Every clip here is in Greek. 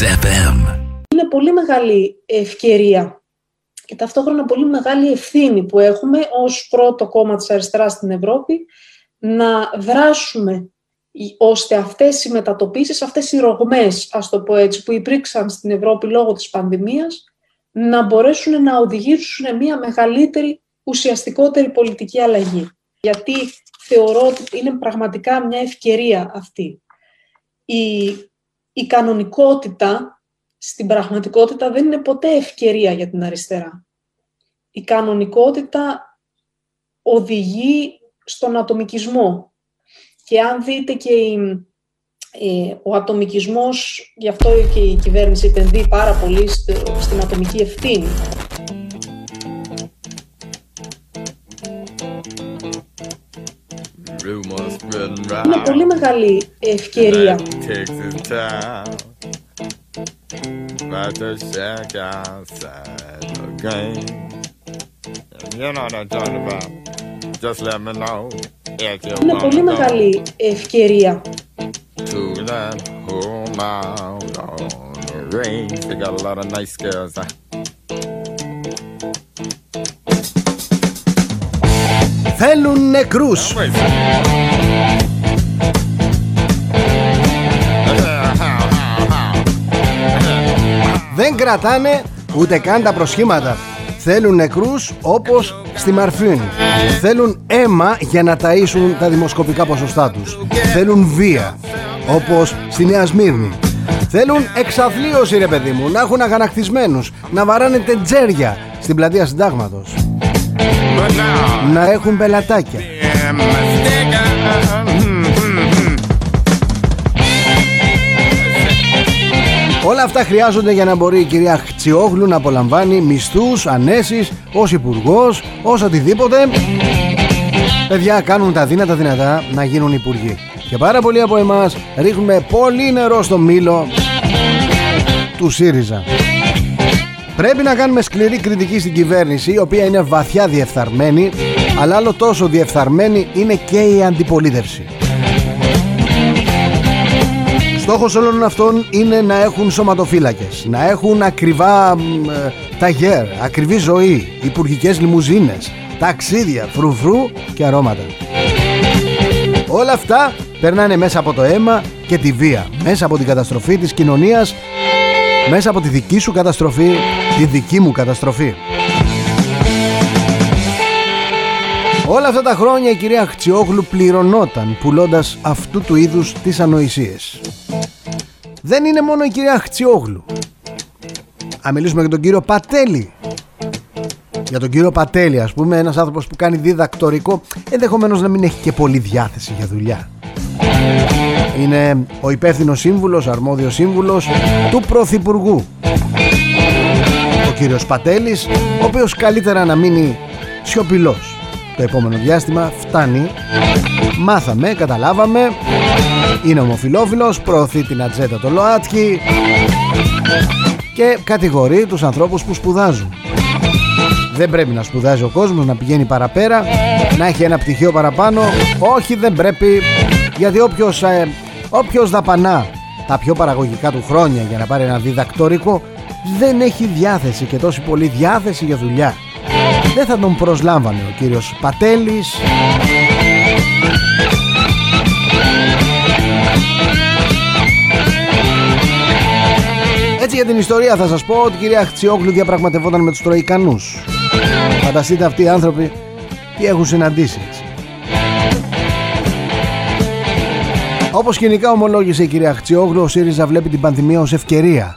FM. Είναι πολύ μεγάλη ευκαιρία και ταυτόχρονα πολύ μεγάλη ευθύνη που έχουμε ως πρώτο κόμμα της αριστεράς στην Ευρώπη να δράσουμε ώστε αυτές οι μετατοπίσεις, αυτές οι ρογμές, ας το πω έτσι, που υπήρξαν στην Ευρώπη λόγω της πανδημίας, να μπορέσουν να οδηγήσουν μια μεγαλύτερη, ουσιαστικότερη πολιτική αλλαγή. Γιατί θεωρώ ότι είναι πραγματικά μια ευκαιρία αυτή. Η, η κανονικότητα στην πραγματικότητα δεν είναι ποτέ ευκαιρία για την αριστερά. Η κανονικότητα οδηγεί στον ατομικισμό. Και αν δείτε και ε, ο ατομικισμός, γι' αυτό και η κυβέρνηση επενδύει πάρα πολύ στην ατομική ευθύνη. Είναι πολύ μεγάλη ευκαιρία. Είναι πολύ μεγάλη ευκαιρία. Θέλουν νεκρούς. Δεν κρατάνε ούτε καν τα προσχήματα. Θέλουν νεκρούς όπως στη Μαρφίν. Θέλουν αίμα για να ταΐσουν τα δημοσκοπικά ποσοστά τους. Θέλουν βία όπως στη Νέα Σμύρνη. Θέλουν εξαθλίωση ρε παιδί μου, να έχουν αγανακτισμένους, να βαράνε τεντζέρια στην πλατεία συντάγματος. Να έχουν πελατάκια. Όλα αυτά χρειάζονται για να μπορεί η κυρία Χτσιόγλου να απολαμβάνει μισθούς, ανέσεις, ως υπουργός, ως οτιδήποτε. Παιδιά κάνουν τα δύνατα δυνατά να γίνουν υπουργοί. Και πάρα πολλοί από εμάς ρίχνουμε πολύ νερό στο μήλο του ΣΥΡΙΖΑ. Πρέπει να κάνουμε σκληρή κριτική στην κυβέρνηση, η οποία είναι βαθιά διεφθαρμένη, αλλά άλλο τόσο διεφθαρμένη είναι και η αντιπολίτευση. Στόχος όλων αυτών είναι να έχουν σωματοφύλακες, να έχουν ακριβά ε, ταγέρ, ακριβή ζωή, υπουργικές λιμουζίνες, ταξίδια, φρουφρού και αρώματα. Όλα αυτά περνάνε μέσα από το αίμα και τη βία, μέσα από την καταστροφή της κοινωνίας, μέσα από τη δική σου καταστροφή, τη δική μου καταστροφή. Όλα αυτά τα χρόνια η κυρία Χτσιόγλου πληρωνόταν πουλώντας αυτού του είδους τις ανοησίες. Δεν είναι μόνο η κυρία Χτσιόγλου. Αν μιλήσουμε για τον κύριο Πατέλη. Για τον κύριο Πατέλη ας πούμε ένας άνθρωπος που κάνει διδακτορικό ενδεχομένως να μην έχει και πολύ διάθεση για δουλειά. Είναι ο υπεύθυνος σύμβουλος, αρμόδιος σύμβουλος του Πρωθυπουργού. Ο κύριος Πατέλης, ο οποίος καλύτερα να μείνει σιωπηλός το επόμενο διάστημα φτάνει μάθαμε, καταλάβαμε είναι ομοφιλόφιλος προωθεί την ατζέτα το ΛΟΑΤΚΙ και κατηγορεί τους ανθρώπους που σπουδάζουν. Δεν πρέπει να σπουδάζει ο κόσμος να πηγαίνει παραπέρα να έχει ένα πτυχίο παραπάνω. Όχι δεν πρέπει γιατί όποιος, ε, όποιος δαπανά τα πιο παραγωγικά του χρόνια για να πάρει ένα διδακτορικό δεν έχει διάθεση και τόση πολύ διάθεση για δουλειά. Δεν θα τον προσλάμβανε ο κύριος Πατέλης για την ιστορία θα σας πω ότι η κυρία Χτσιόγλου διαπραγματευόταν με τους Τροϊκανούς Φανταστείτε αυτοί οι άνθρωποι τι έχουν συναντήσει έτσι. Όπως γενικά ομολόγησε η κυρία Χτσιόγλου ο ΣΥΡΙΖΑ βλέπει την πανδημία ως ευκαιρία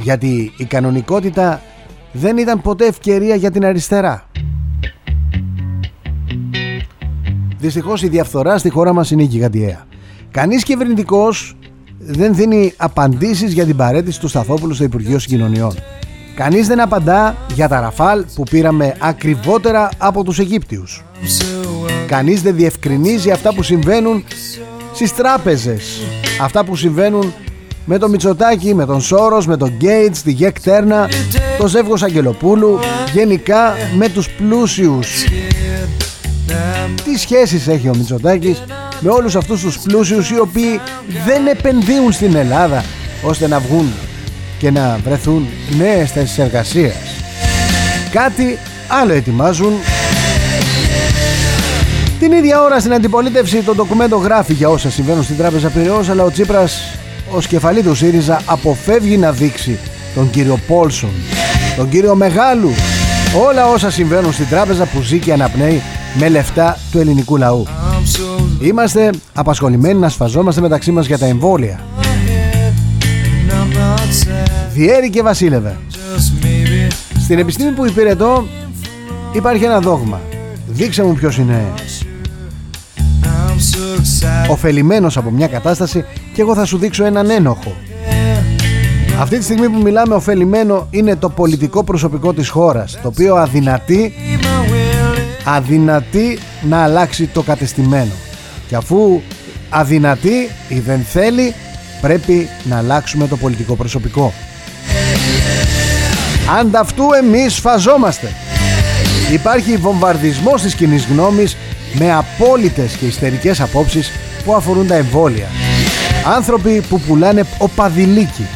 γιατί η κανονικότητα δεν ήταν ποτέ ευκαιρία για την αριστερά. Δυστυχώς η διαφθορά στη χώρα μας είναι γιγαντιαία. Κανείς κυβερνητικός δεν δίνει απαντήσεις για την παρέτηση του Σταθόπουλου στο Υπουργείο Συγκοινωνιών. Κανείς δεν απαντά για τα ραφάλ που πήραμε ακριβότερα από τους Αιγύπτιους. Κανείς δεν διευκρινίζει αυτά που συμβαίνουν στις τράπεζες. Αυτά που συμβαίνουν με τον Μητσοτάκη, με τον Σόρος, με τον Γκέιτς, τη Γεκ Τέρνα, το Ζεύγος Αγγελοπούλου, γενικά με τους πλούσιους. Τι σχέσεις έχει ο Μητσοτάκης με όλους αυτούς τους πλούσιους οι οποίοι δεν επενδύουν στην Ελλάδα ώστε να βγουν και να βρεθούν νέες θέσεις εργασίας. Κάτι άλλο ετοιμάζουν. Την ίδια ώρα στην αντιπολίτευση το ντοκουμέντο γράφει για όσα συμβαίνουν στην Τράπεζα Πυραιός αλλά ο Τσίπρας ως κεφαλή του ΣΥΡΙΖΑ αποφεύγει να δείξει τον κύριο Πόλσον, τον κύριο Μεγάλου, όλα όσα συμβαίνουν στην τράπεζα που ζει και αναπνέει με λεφτά του ελληνικού λαού. Είμαστε απασχολημένοι να σφαζόμαστε μεταξύ μας για τα εμβόλια. Διέρη και βασίλευε. Στην επιστήμη που υπηρετώ υπάρχει ένα δόγμα. Δείξε μου ποιος είναι ωφελημένος από μια κατάσταση και εγώ θα σου δείξω έναν ένοχο. Αυτή τη στιγμή που μιλάμε ωφελημένο είναι το πολιτικό προσωπικό της χώρας το οποίο αδυνατεί αδυνατεί να αλλάξει το κατεστημένο. Και αφού αδυνατεί ή δεν θέλει πρέπει να αλλάξουμε το πολιτικό προσωπικό. Ανταυτού εμείς φαζόμαστε. Υπάρχει βομβαρδισμός της κοινής γνώμης με απόλυτες και ιστερικές απόψεις που αφορούν τα εμβόλια. Άνθρωποι που πουλάνε οπαδηλίκι.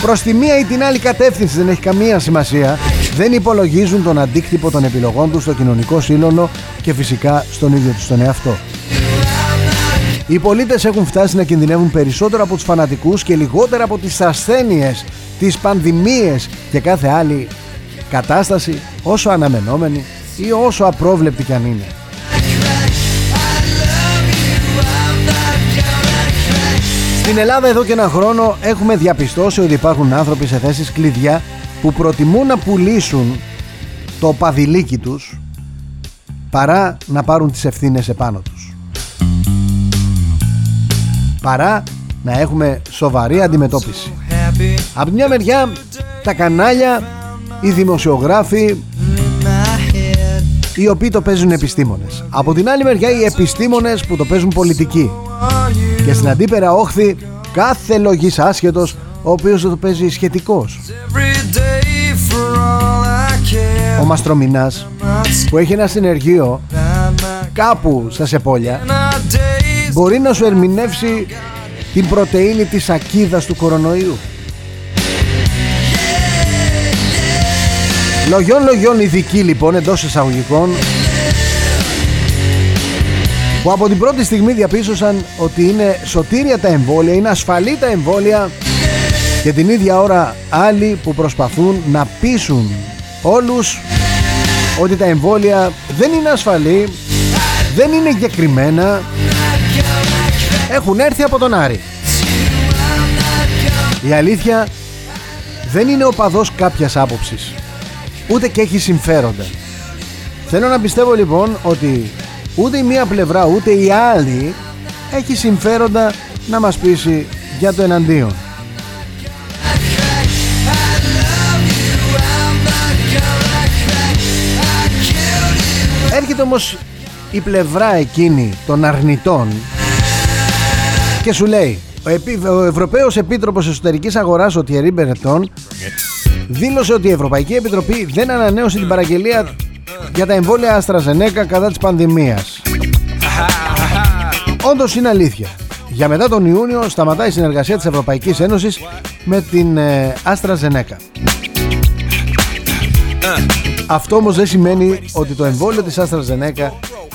Προς τη μία ή την άλλη κατεύθυνση δεν έχει καμία σημασία δεν υπολογίζουν τον αντίκτυπο των επιλογών τους στο κοινωνικό σύλλογο και φυσικά στον ίδιο τους τον εαυτό. Οι πολίτες έχουν φτάσει να κινδυνεύουν περισσότερο από τους φανατικούς και λιγότερα από τις ασθένειες, τις πανδημίες και κάθε άλλη κατάσταση όσο αναμενόμενη ή όσο απρόβλεπτη κι αν είναι. Στην Ελλάδα εδώ και ένα χρόνο έχουμε διαπιστώσει ότι υπάρχουν άνθρωποι σε θέσεις κλειδιά που προτιμούν να πουλήσουν το παδιλίκι τους παρά να πάρουν τις ευθύνες επάνω τους. Παρά να έχουμε σοβαρή αντιμετώπιση. Από μια μεριά τα κανάλια, οι δημοσιογράφοι, οι οποίοι το παίζουν επιστήμονες. Από την άλλη μεριά οι επιστήμονες που το παίζουν πολιτικοί. Και στην αντίπερα όχθη κάθε λογής άσχετος ο οποίος το παίζει σχετικός. Ο Μαστρομινάς που έχει ένα συνεργείο κάπου στα Σεπόλια μπορεί να σου ερμηνεύσει την πρωτεΐνη της ακίδας του κορονοϊού. Λογιών λογιών ειδικοί λοιπόν εντός εισαγωγικών που από την πρώτη στιγμή διαπίστωσαν ότι είναι σωτήρια τα εμβόλια, είναι ασφαλή τα εμβόλια και την ίδια ώρα άλλοι που προσπαθούν να πείσουν όλους ότι τα εμβόλια δεν είναι ασφαλή, δεν είναι εγκεκριμένα, έχουν έρθει από τον Άρη. Η αλήθεια δεν είναι ο παδός κάποιας άποψης, ούτε και έχει συμφέροντα. Θέλω να πιστεύω λοιπόν ότι ούτε η μία πλευρά ούτε η άλλη έχει συμφέροντα να μας πείσει για το εναντίον. Έρχεται όμως η πλευρά εκείνη των αρνητών και σου λέει ο, Επί, ο Ευρωπαίος Επίτροπος Εσωτερικής Αγοράς ο Τιερή Μπερετών δήλωσε ότι η Ευρωπαϊκή Επιτροπή δεν ανανέωσε την παραγγελία για τα εμβόλια Αστραζενέκα κατά της πανδημίας. Όντως είναι αλήθεια. Για μετά τον Ιούνιο σταματάει η συνεργασία της Ευρωπαϊκής Ένωσης με την Αστραζενέκα. Αυτό όμως δεν σημαίνει ότι το εμβόλιο της AstraZeneca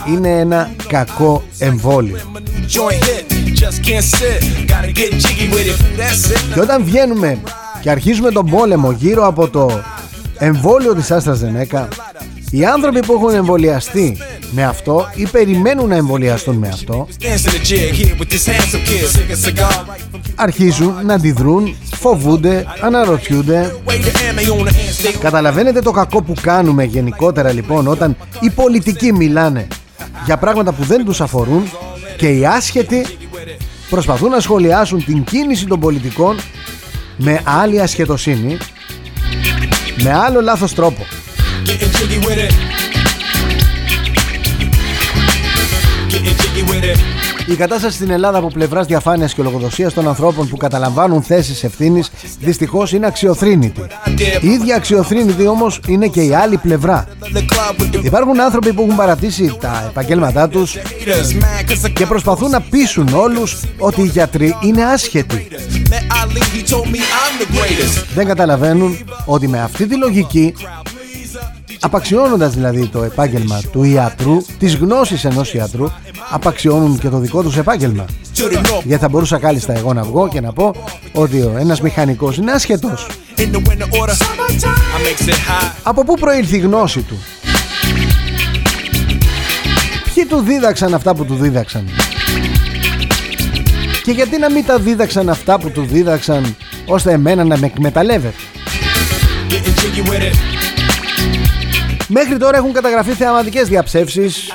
είναι ένα κακό εμβόλιο. Και όταν βγαίνουμε και αρχίζουμε τον πόλεμο γύρω από το εμβόλιο της AstraZeneca οι άνθρωποι που έχουν εμβολιαστεί με αυτό ή περιμένουν να εμβολιαστούν με αυτό αρχίζουν να αντιδρούν, φοβούνται, αναρωτιούνται. Καταλαβαίνετε το κακό που κάνουμε γενικότερα λοιπόν όταν οι πολιτικοί μιλάνε για πράγματα που δεν τους αφορούν και οι άσχετοι προσπαθούν να σχολιάσουν την κίνηση των πολιτικών με άλλη ασχετοσύνη με άλλο λάθος τρόπο Η κατάσταση στην Ελλάδα από πλευράς διαφάνειας και λογοδοσίας των ανθρώπων που καταλαμβάνουν θέσεις ευθύνης δυστυχώς είναι αξιοθρύνητη. Η ίδια αξιοθρύνητη όμως είναι και η άλλη πλευρά. Υπάρχουν άνθρωποι που έχουν παρατήσει τα επαγγέλματά τους και προσπαθούν να πείσουν όλους ότι οι γιατροί είναι άσχετοι. Δεν καταλαβαίνουν ότι με αυτή τη λογική απαξιώνοντας δηλαδή το επάγγελμα του ιατρού, τις γνώσεις ενός ιατρού, απαξιώνουν και το δικό τους επάγγελμα. Γιατί θα μπορούσα κάλλιστα εγώ να βγω και να πω ότι ο ένας μηχανικός είναι άσχετος. Από πού προήλθε η γνώση του; Ποιοι του δίδαξαν αυτά που του δίδαξαν; Και γιατί να μην τα δίδαξαν αυτά που του δίδαξαν ώστε εμένα να με εκμεταλλεύεται; Μέχρι τώρα έχουν καταγραφεί θεαματικές διαψεύσεις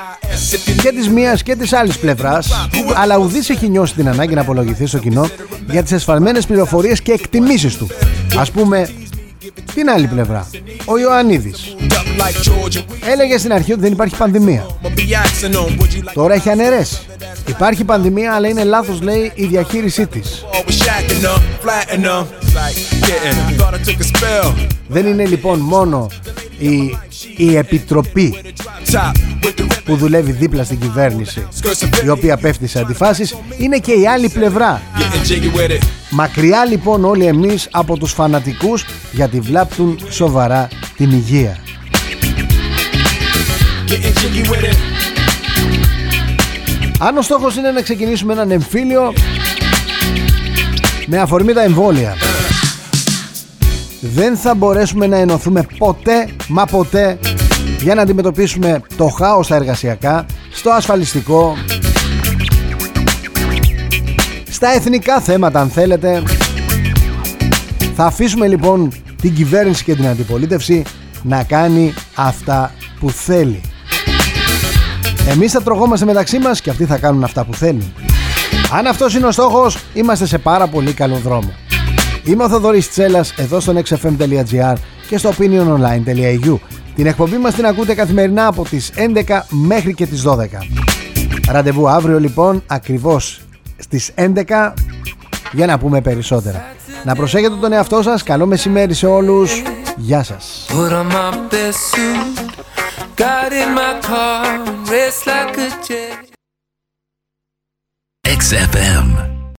και της μίας και της άλλης πλευράς αλλά ουδής έχει νιώσει την ανάγκη να απολογηθεί στο κοινό για τις εσφαλμένες πληροφορίες και εκτιμήσεις του. Ας πούμε την άλλη πλευρά. Ο Ιωαννίδης έλεγε στην αρχή ότι δεν υπάρχει πανδημία. Τώρα έχει αναιρέσει. Υπάρχει πανδημία αλλά είναι λάθος λέει η διαχείρισή της. Δεν είναι λοιπόν μόνο η, η Επιτροπή που δουλεύει δίπλα στην κυβέρνηση η οποία πέφτει σε αντιφάσεις είναι και η άλλη πλευρά. Μακριά λοιπόν όλοι εμείς από τους φανατικούς γιατί βλάπτουν σοβαρά την υγεία. Αν ο στόχος είναι να ξεκινήσουμε έναν εμφύλιο με αφορμή τα εμβόλια δεν θα μπορέσουμε να ενωθούμε ποτέ μα ποτέ για να αντιμετωπίσουμε το χάος στα εργασιακά, στο ασφαλιστικό, στα εθνικά θέματα αν θέλετε. Θα αφήσουμε λοιπόν την κυβέρνηση και την αντιπολίτευση να κάνει αυτά που θέλει. Εμείς θα τρογόμαστε μεταξύ μας και αυτοί θα κάνουν αυτά που θέλουν. Αν αυτός είναι ο στόχος, είμαστε σε πάρα πολύ καλό δρόμο. Είμαι ο Θοδωρής Τσέλας εδώ στο nextfm.gr και στο opiniononline.eu. Την εκπομπή μας την ακούτε καθημερινά από τις 11 μέχρι και τις 12. Ραντεβού αύριο λοιπόν ακριβώς στις 11 για να πούμε περισσότερα. Να προσέχετε τον εαυτό σας, καλό μεσημέρι σε όλους, γεια σας. XFM